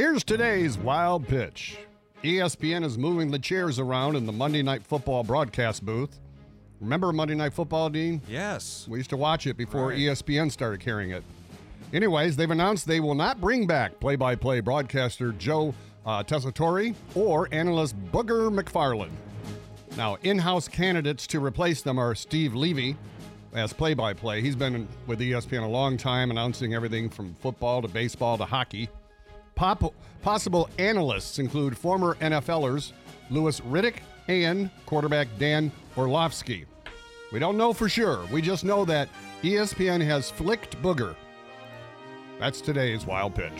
Here's today's wild pitch. ESPN is moving the chairs around in the Monday Night Football broadcast booth. Remember Monday Night Football, Dean? Yes. We used to watch it before Right. ESPN started carrying it. Anyways, they've announced they will not bring back play by play broadcaster Joe uh, Tessitore or analyst Booger McFarland. Now, in house candidates to replace them are Steve Levy as play by play. He's been with ESPN a long time, announcing everything from football to baseball to hockey. Pop- possible analysts include former NFLers Louis Riddick and quarterback Dan Orlovsky. We don't know for sure. We just know that ESPN has flicked Booger. That's today's wild pitch.